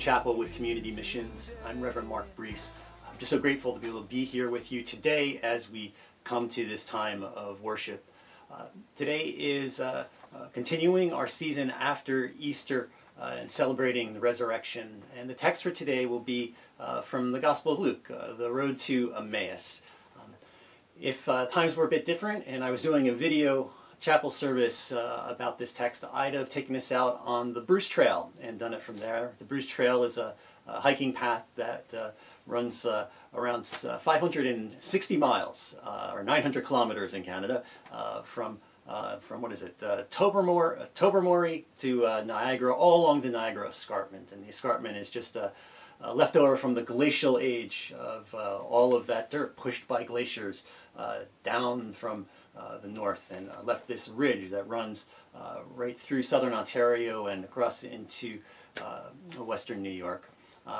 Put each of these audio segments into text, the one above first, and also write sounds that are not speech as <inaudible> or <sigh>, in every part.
Chapel with Community Missions. I'm Reverend Mark Brees. I'm just so grateful to be able to be here with you today as we come to this time of worship. Uh, today is uh, uh, continuing our season after Easter uh, and celebrating the resurrection. And the text for today will be uh, from the Gospel of Luke, uh, the road to Emmaus. Um, if times were a bit different and I was doing a video chapel service uh, about this text, I'd have taken this out on the Bruce Trail and done it from there. The Bruce Trail is a, a hiking path that uh, runs uh, around uh, 560 miles uh, or 900 kilometers in Canada uh, from from what is it, Tobermory, Tobermory to Niagara, all along the Niagara Escarpment. And the escarpment is just a, uh, left over from the glacial age of uh, all of that dirt pushed by glaciers uh, down from the north and uh, left this ridge that runs uh, right through southern Ontario and across into western New York.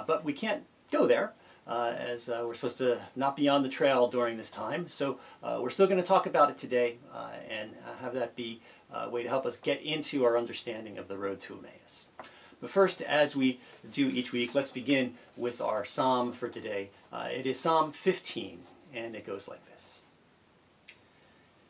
but we can't go there. Uh, as uh, we're supposed to not be on the trail during this time. So uh, we're still going to talk about it today and have that be a way to help us get into our understanding of the road to Emmaus. But first, as we do each week, let's begin with our psalm for today. it is Psalm 15, and it goes like this.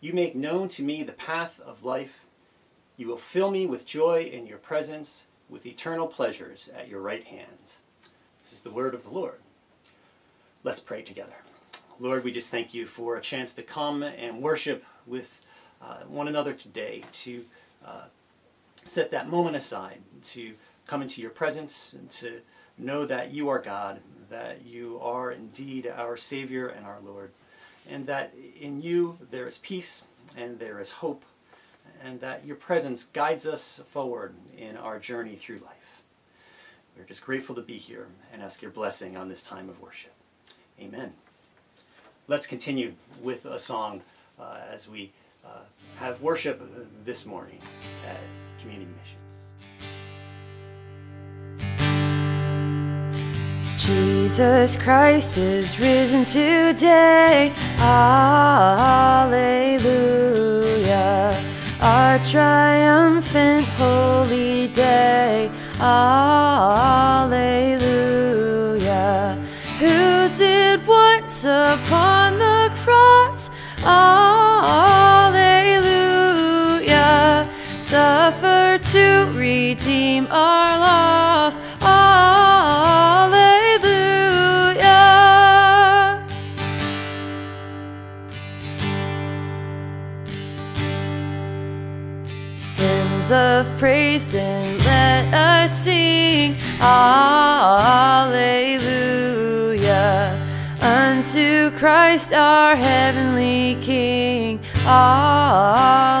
You make known to me the path of life. You will fill me with joy in your presence, with eternal pleasures at your right hand. This is the word of the Lord. Let's pray together. Lord, we just thank you for a chance to come and worship with uh, one another today, to uh, set that moment aside, to come into your presence, and to know that you are God, that you are indeed our Savior and our Lord and that in you there is peace and there is hope, and that your presence guides us forward in our journey through life. We're just grateful to be here and ask your blessing on this time of worship. Amen. Let's continue with a song uh, as we uh, have worship this morning at Community Mission. Jesus Christ is risen today. Alleluia. Our triumphant holy day. Alleluia. Who did once upon the cross. Alleluia. Suffer to redeem our loss. Of praise, then let us sing Alleluia unto Christ our heavenly King. Alleluia,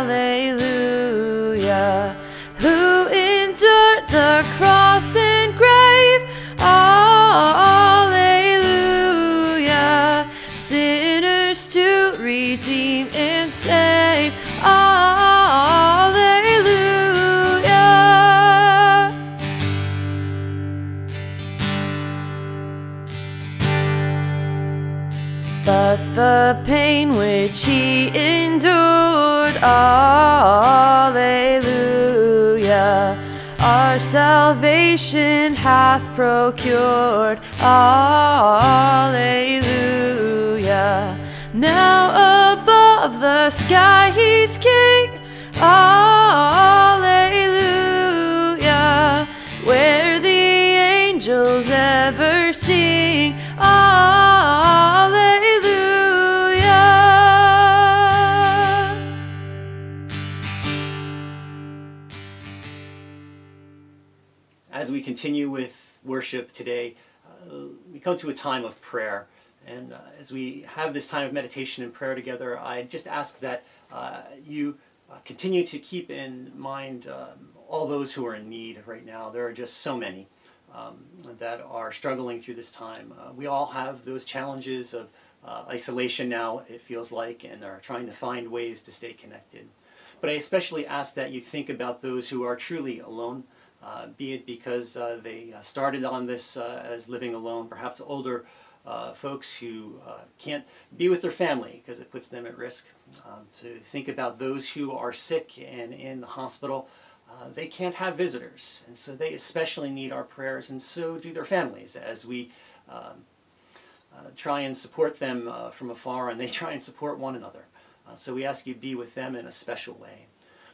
the pain which he endured. Alleluia. Our salvation hath procured. Alleluia. Now above the sky he's king. Alleluia. Worship today, uh, we come to a time of prayer. And uh, as we have this time of meditation and prayer together, I just ask that uh, you uh, continue to keep in mind um, all those who are in need right now. There are just so many um, that are struggling through this time. Uh, we all have those challenges of uh, isolation now, it feels like, and are trying to find ways to stay connected. But I especially ask that you think about those who are truly alone, uh, be it because uh, they uh, started on this uh, as living alone, perhaps older uh, folks who can't be with their family because it puts them at risk. Um, to think about those who are sick and in the hospital. they can't have visitors, and so they especially need our prayers, and so do their families as we um, try and support them from afar, and they try and support one another. So we ask you be with them in a special way.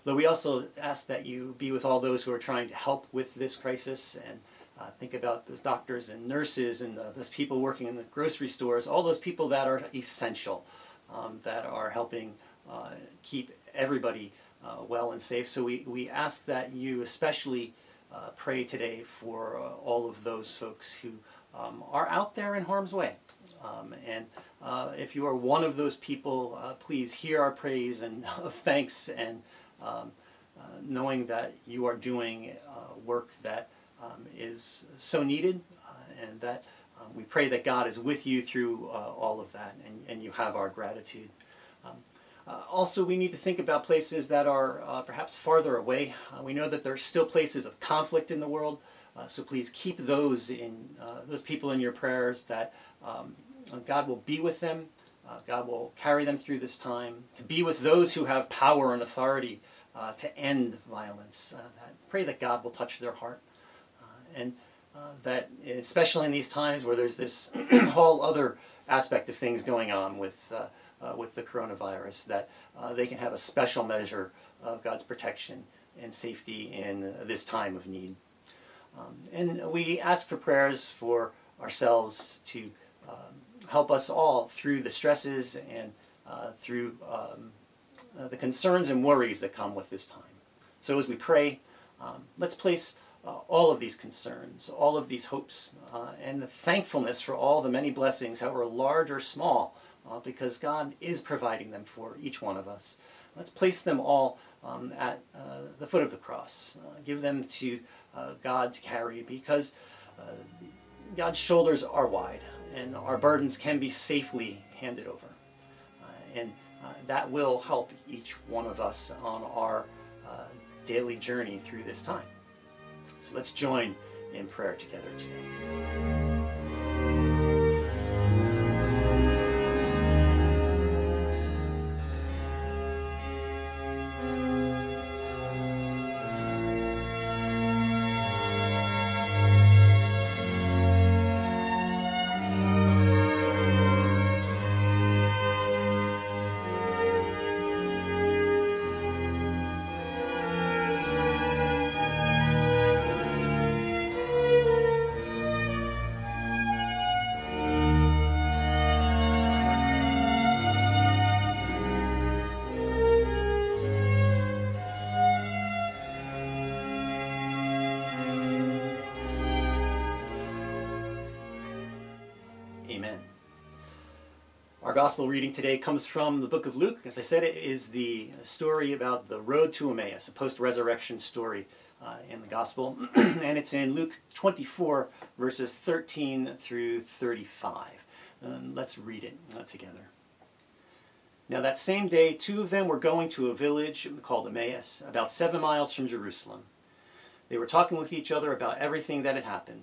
But we also ask that you be with all those who are trying to help with this crisis and uh, think about those doctors and nurses and uh, those people working in the grocery stores, all those people that are essential, um, that are helping uh, keep everybody uh, well and safe. So we, we ask that you especially uh, pray today for all of those folks who um, are out there in harm's way. Um, and uh, if you are one of those people, uh, please hear our praise and <laughs> thanks and um, uh, knowing that you are doing uh, work that um, is so needed uh, and that um, we pray that God is with you through uh, all of that and, and you have our gratitude. Um, also, we need to think about places that are perhaps farther away. we know that there are still places of conflict in the world. Uh, so please keep those in uh, those people in your prayers that um, God will be with them. Uh, God will carry them through this time to be with those who have power and authority uh, to end violence. Uh, that, pray that God will touch their heart uh, and that especially in these times where there's this <clears throat> whole other aspect of things going on with with the coronavirus that they can have a special measure of God's protection and safety in this time of need. Um, and we ask for prayers for ourselves to um, help us all through the stresses and uh, through um, uh, the concerns and worries that come with this time. So as we pray, um, let's place uh, all of these concerns, all of these hopes, uh, and the thankfulness for all the many blessings, however large or small, uh, because God is providing them for each one of us. Let's place them all um, at uh, the foot of the cross. give them to God to carry because God's shoulders are wide and our burdens can be safely handed over. Uh, and uh, that will help each one of us on our uh, daily journey through this time. So let's join in prayer together today. Gospel reading today comes from the book of Luke. As I said, it is the story about the road to Emmaus, a post resurrection story uh, in the gospel. <clears throat> and it's in Luke 24, verses 13 through 35. Um, let's read it uh, together. Now, that same day, two of them were going to a village called Emmaus, about seven miles from Jerusalem. They were talking with each other about everything that had happened.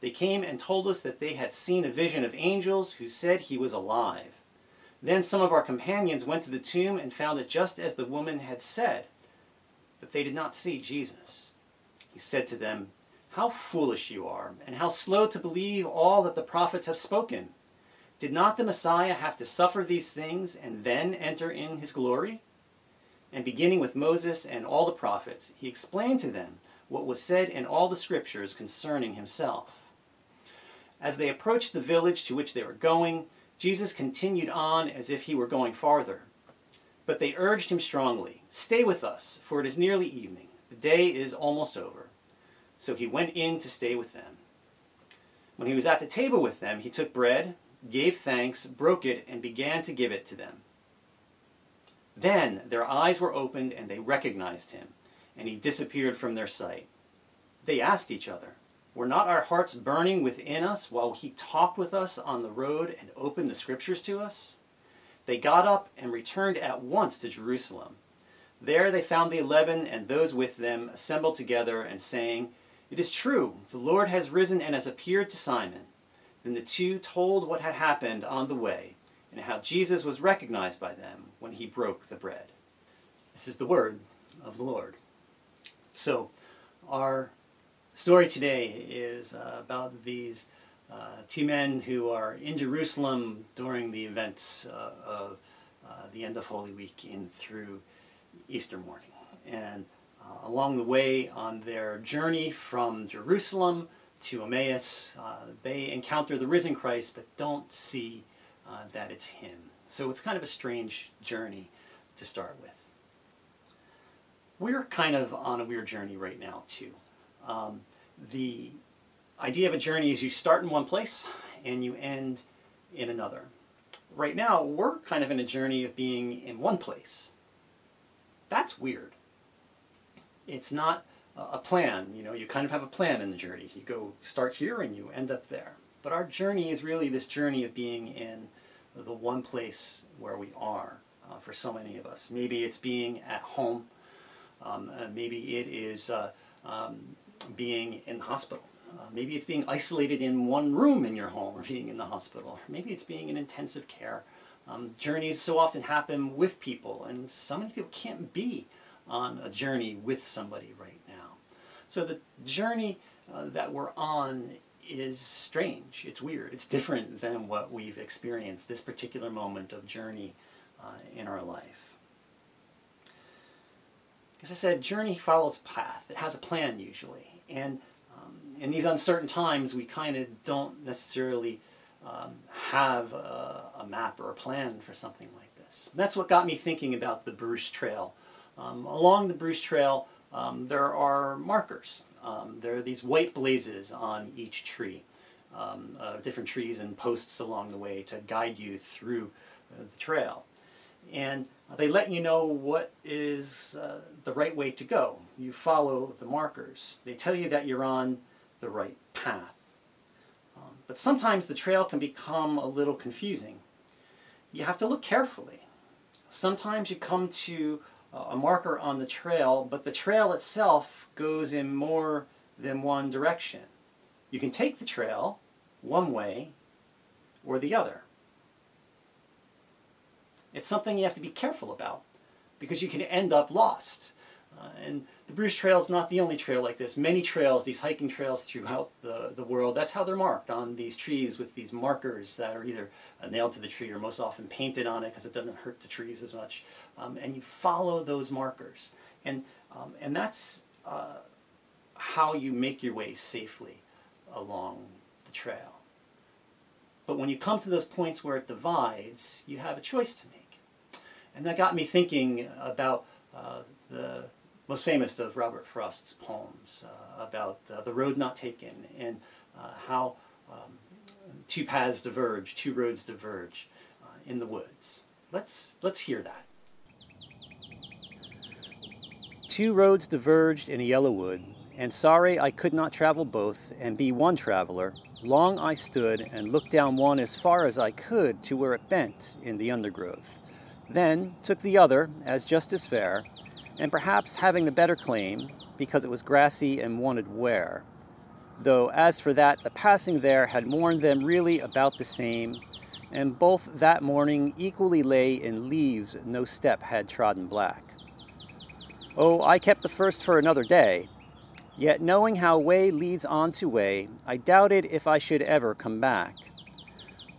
They came and told us that they had seen a vision of angels who said he was alive. Then some of our companions went to the tomb and found it just as the woman had said, but they did not see Jesus. He said to them, How foolish you are, and how slow to believe all that the prophets have spoken. Did not the Messiah have to suffer these things and then enter in his glory? And beginning with Moses and all the prophets, he explained to them what was said in all the scriptures concerning himself. As they approached the village to which they were going, Jesus continued on as if he were going farther. But they urged him strongly, Stay with us, for it is nearly evening. The day is almost over. So he went in to stay with them. When he was at the table with them, he took bread, gave thanks, broke it, and began to give it to them. Then their eyes were opened and they recognized him, and he disappeared from their sight. They asked each other, Were not our hearts burning within us while he talked with us on the road and opened the scriptures to us? They got up and returned at once to Jerusalem. There they found the eleven and those with them assembled together and saying, It is true, the Lord has risen and has appeared to Simon. Then the two told what had happened on the way and how Jesus was recognized by them when he broke the bread. This is the word of the Lord. So, our story today is uh, about these uh, two men who are in Jerusalem during the events uh, of uh, the end of Holy Week in through Easter morning. And uh, along the way on their journey from Jerusalem to Emmaus, uh, they encounter the risen Christ but don't see that it's him. So it's kind of a strange journey to start with. We're kind of on a weird journey right now, too. Um, the idea of a journey is you start in one place and you end in another. Right now, we're kind of in a journey of being in one place. That's weird. It's not a plan. You know, you kind of have a plan in the journey. You go start here and you end up there. But our journey is really this journey of being in the one place where we are uh, for so many of us. Maybe it's being at home. Um, uh, maybe it is uh, um, being in the hospital. Uh, maybe it's being isolated in one room in your home or being in the hospital. Maybe it's being in intensive care. Um, journeys so often happen with people, and so many people can't be on a journey with somebody right now. So the journey uh, that we're on is strange. It's weird. It's different than what we've experienced, this particular moment of journey uh, in our life. As I said, journey follows a path. It has a plan usually. And um, in these uncertain times, we kind of don't necessarily um, have a, a, map or a plan for something like this. And that's what got me thinking about the Bruce Trail. Um, along the Bruce Trail, um, there are markers. Um, there are these white blazes on each tree, uh, different trees and posts along the way to guide you through uh, the trail. And they let you know what is uh, the right way to go. You follow the markers. They tell you that you're on the right path. Um, but sometimes the trail can become a little confusing. You have to look carefully. Sometimes you come to a marker on the trail, but the trail itself goes in more than one direction. You can take the trail one way or the other. It's something you have to be careful about because you can end up lost. Uh, and the Bruce Trail is not the only trail like this. Many trails, these hiking trails throughout the, the world, that's how they're marked on these trees with these markers that are either nailed to the tree or most often painted on it because it doesn't hurt the trees as much. Um, and you follow those markers. And, um, and that's uh, how you make your way safely along the trail. But when you come to those points where it divides, you have a choice to make. And that got me thinking about uh, the most famous of Robert Frost's poems uh, about uh, the road not taken and uh, how um, two paths diverge, two roads diverge uh, in the woods. Let's, let's hear that. Two roads diverged in a yellow wood, And sorry I could not travel both and be one traveler, long I stood and looked down one as far as I could to where it bent in the undergrowth. Then took the other as just as fair, and perhaps having the better claim, because it was grassy and wanted wear. Though as for that, the passing there had mourned them really about the same, and both that morning equally lay in leaves no step had trodden black. Oh, I kept the first for another day, yet knowing how way leads on to way, I doubted if I should ever come back.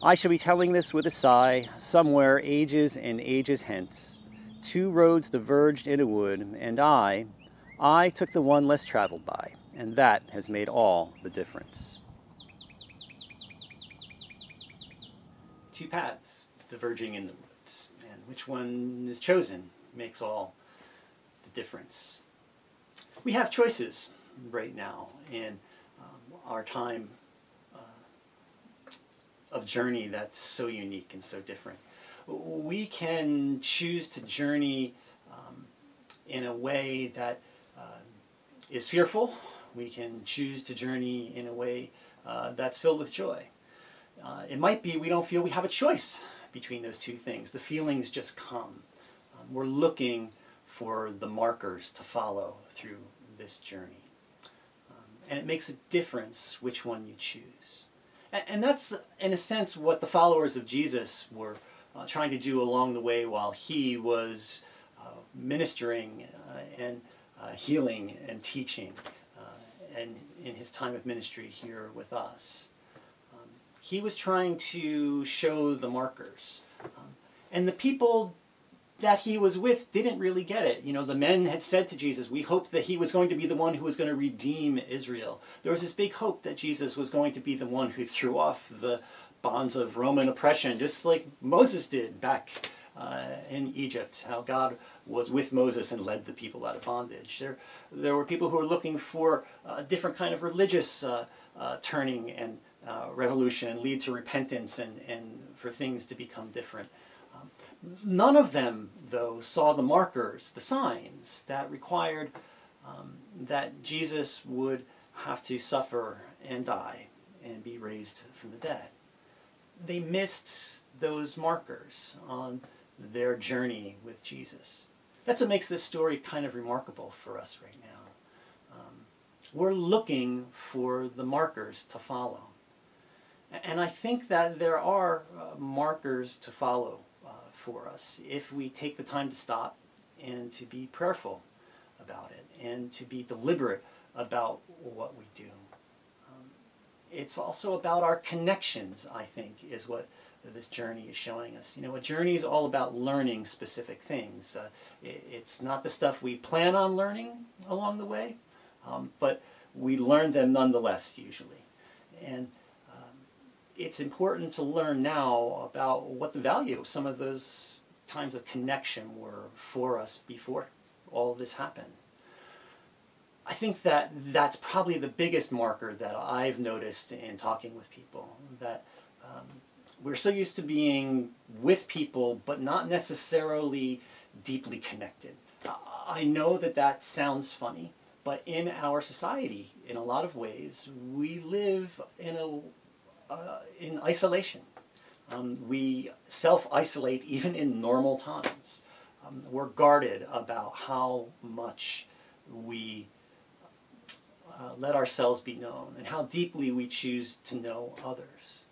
I shall be telling this with a sigh, somewhere ages and ages hence. Two roads diverged in a wood, and I, I took the one less traveled by, and that has made all the difference. Two paths diverging in the woods, and which one is chosen makes all the difference. We have choices right now in um, our time of journey that's so unique and so different. We can choose to journey um, in a way that uh, is fearful. We can choose to journey in a way uh, that's filled with joy. Uh, it might be we don't feel we have a choice between those two things. The feelings just come. Um, we're looking for the markers to follow through this journey. Um, and it makes a difference which one you choose. And that's, in a sense, what the followers of Jesus were uh, trying to do along the way while he was uh, ministering uh, and uh, healing and teaching uh, and in his time of ministry here with us. Um, he was trying to show the markers. Um, and the people that he was with didn't really get it. You know, the men had said to Jesus, We hoped that he was going to be the one who was going to redeem Israel. There was this big hope that Jesus was going to be the one who threw off the bonds of Roman oppression, just like Moses did back uh, in Egypt, how God was with Moses and led the people out of bondage. There, there were people who were looking for a different kind of religious uh, uh, turning and uh, revolution, lead to repentance and, and for things to become different. None of them, though, saw the markers, the signs that required um, that Jesus would have to suffer and die and be raised from the dead. They missed those markers on their journey with Jesus. That's what makes this story kind of remarkable for us right now. Um, we're looking for the markers to follow. And I think that there are uh, markers to follow for us if we take the time to stop and to be prayerful about it and to be deliberate about what we do. Um, it's also about our connections, I think, is what this journey is showing us. You know, a journey is all about learning specific things. Uh, it, it's not the stuff we plan on learning along the way, um, but we learn them nonetheless, usually. And it's important to learn now about what the value of some of those times of connection were for us before all this happened. I think that that's probably the biggest marker that I've noticed in talking with people that um, we're so used to being with people but not necessarily deeply connected. I know that that sounds funny, but in our society, in a lot of ways, we live in a uh, in isolation. Um, we self-isolate even in normal times. Um, we're guarded about how much we uh, let ourselves be known and how deeply we choose to know others.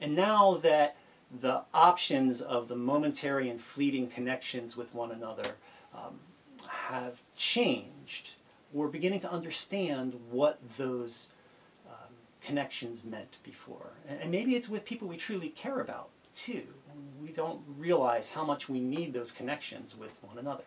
And now that the options of the momentary and fleeting connections with one another um, have changed, we're beginning to understand what those connections meant before. And maybe it's with people we truly care about too. We don't realize how much we need those connections with one another.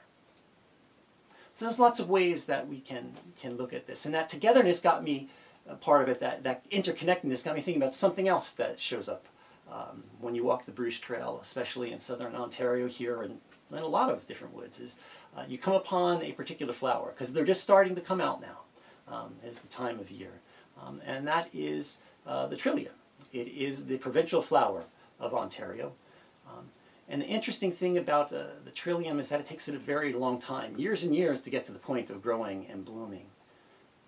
So there's lots of ways that we can, can look at this. And that togetherness got me, uh, part of it, that, that interconnectedness got me thinking about something else that shows up um, when you walk the Bruce Trail, especially in southern Ontario here and in a lot of different woods, is uh, you come upon a particular flower, because they're just starting to come out now, um, is the time of year um, and that is uh, the Trillium. It is the provincial flower of Ontario. And the interesting thing about uh, the Trillium is that it takes it a very long time, years and years to get to the point of growing and blooming.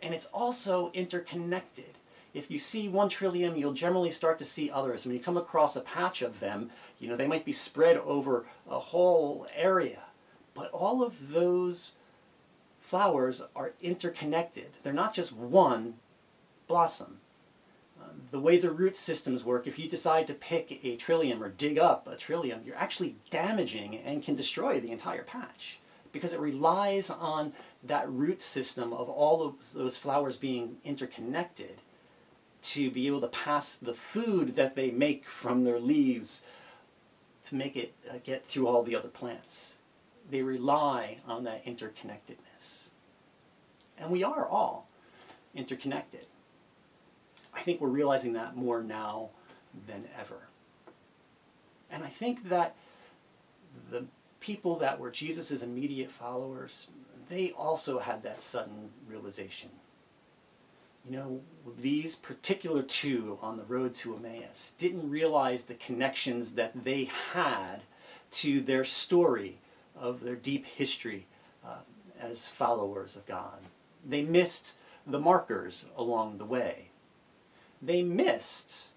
and it's also interconnected. If you see one trillium, you'll generally start to see others. When you come across a patch of them, you know, they might be spread over a whole area. But all of those flowers are interconnected. They're not just one blossom. The way the root systems work, if you decide to pick a trillium or dig up a trillium, you're actually damaging and can destroy the entire patch because it relies on that root system of all of those flowers being interconnected to be able to pass the food that they make from their leaves to make it uh, get through all the other plants. They rely on that interconnectedness. And we are all interconnected. I think we're realizing that more now than ever. And I think that the people that were Jesus' immediate followers, they also had that sudden realization. You know, these particular two on the road to Emmaus didn't realize the connections that they had to their story of their deep history uh, as followers of God. They missed the markers along the way. They missed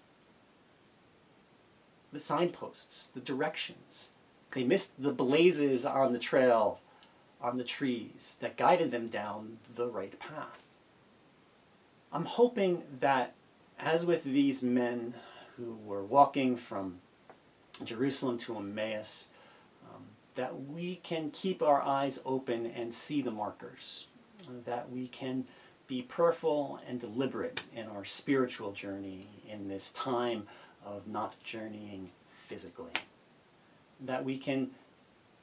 the signposts, the directions. They missed the blazes on the trail, on the trees that guided them down the right path. I'm hoping that, as with these men who were walking from Jerusalem to Emmaus, um, that we can keep our eyes open and see the markers, that we can be prayerful and deliberate in our spiritual journey in this time of not journeying physically. That we can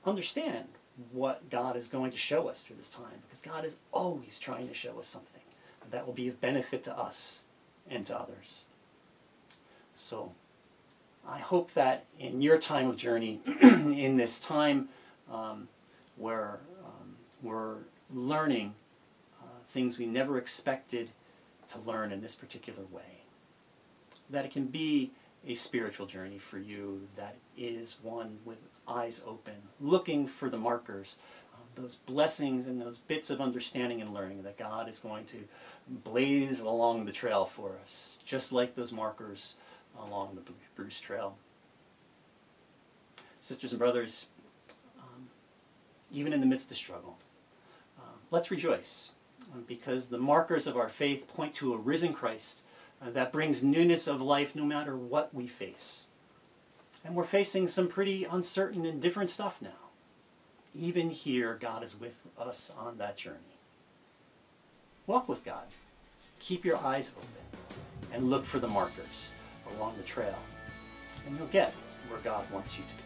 understand what God is going to show us through this time, because God is always trying to show us something that will be of benefit to us and to others. So I hope that in your time of journey, <clears throat> in this time um, where um, we're learning things we never expected to learn in this particular way, that it can be a spiritual journey for you that is one with eyes open, looking for the markers, uh, those blessings and those bits of understanding and learning that God is going to blaze along the trail for us, just like those markers along the Bruce Trail. Sisters and brothers, um, even in the midst of struggle, uh, let's rejoice because the markers of our faith point to a risen Christ uh, that brings newness of life no matter what we face. And we're facing some pretty uncertain and different stuff now. Even here, God is with us on that journey. Walk with God. Keep your eyes open and look for the markers along the trail. And you'll get where God wants you to be.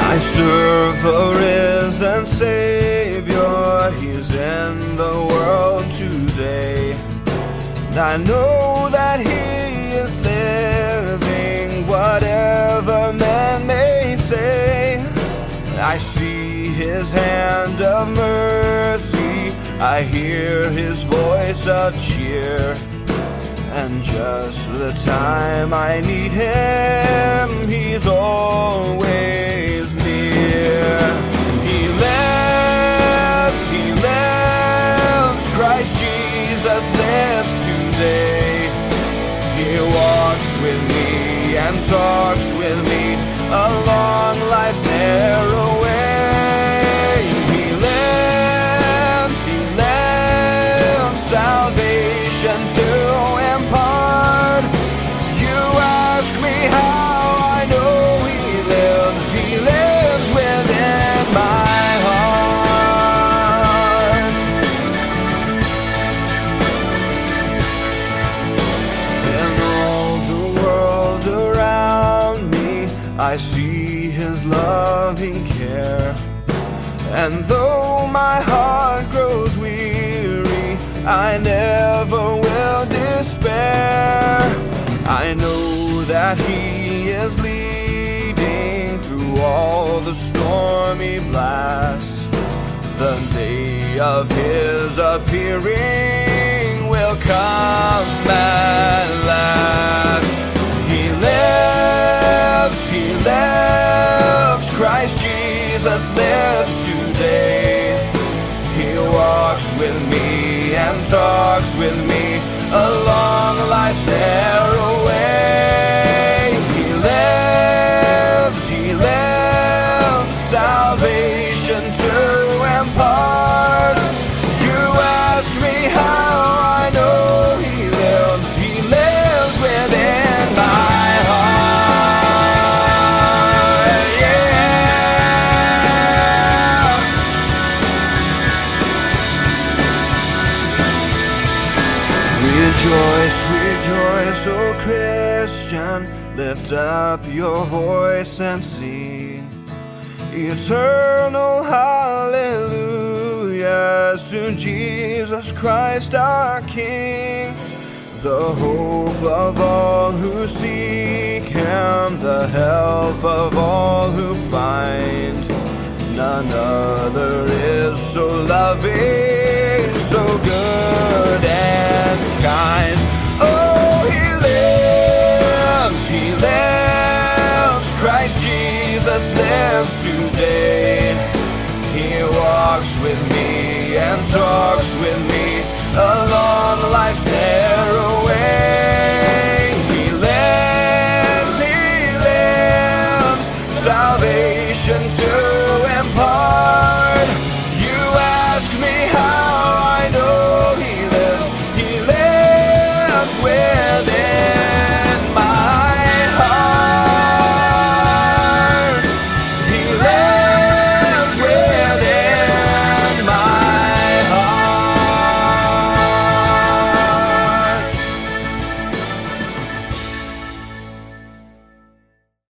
I serve a risen Savior, He's in the world today. And I know that He is living, whatever man may say. I see His hand of mercy, I hear His voice of cheer. And just the time I need him, he's always near. Today. He walks with me and talks with me along life's narrow way. I see his loving care. And though my heart grows weary, I never will despair. I know that He is leading through all the stormy blast. The day of His appearing will come at last lives, she lives. Christ Jesus lives today. He walks with me and talks with me along life's narrow Christian, lift up your voice and sing eternal hallelujahs to Jesus Christ our King, the hope of all who seek Him, the help of all who find. None other is so loving, so good and talks with me along life's narrow way. He lives, He lives, salvation to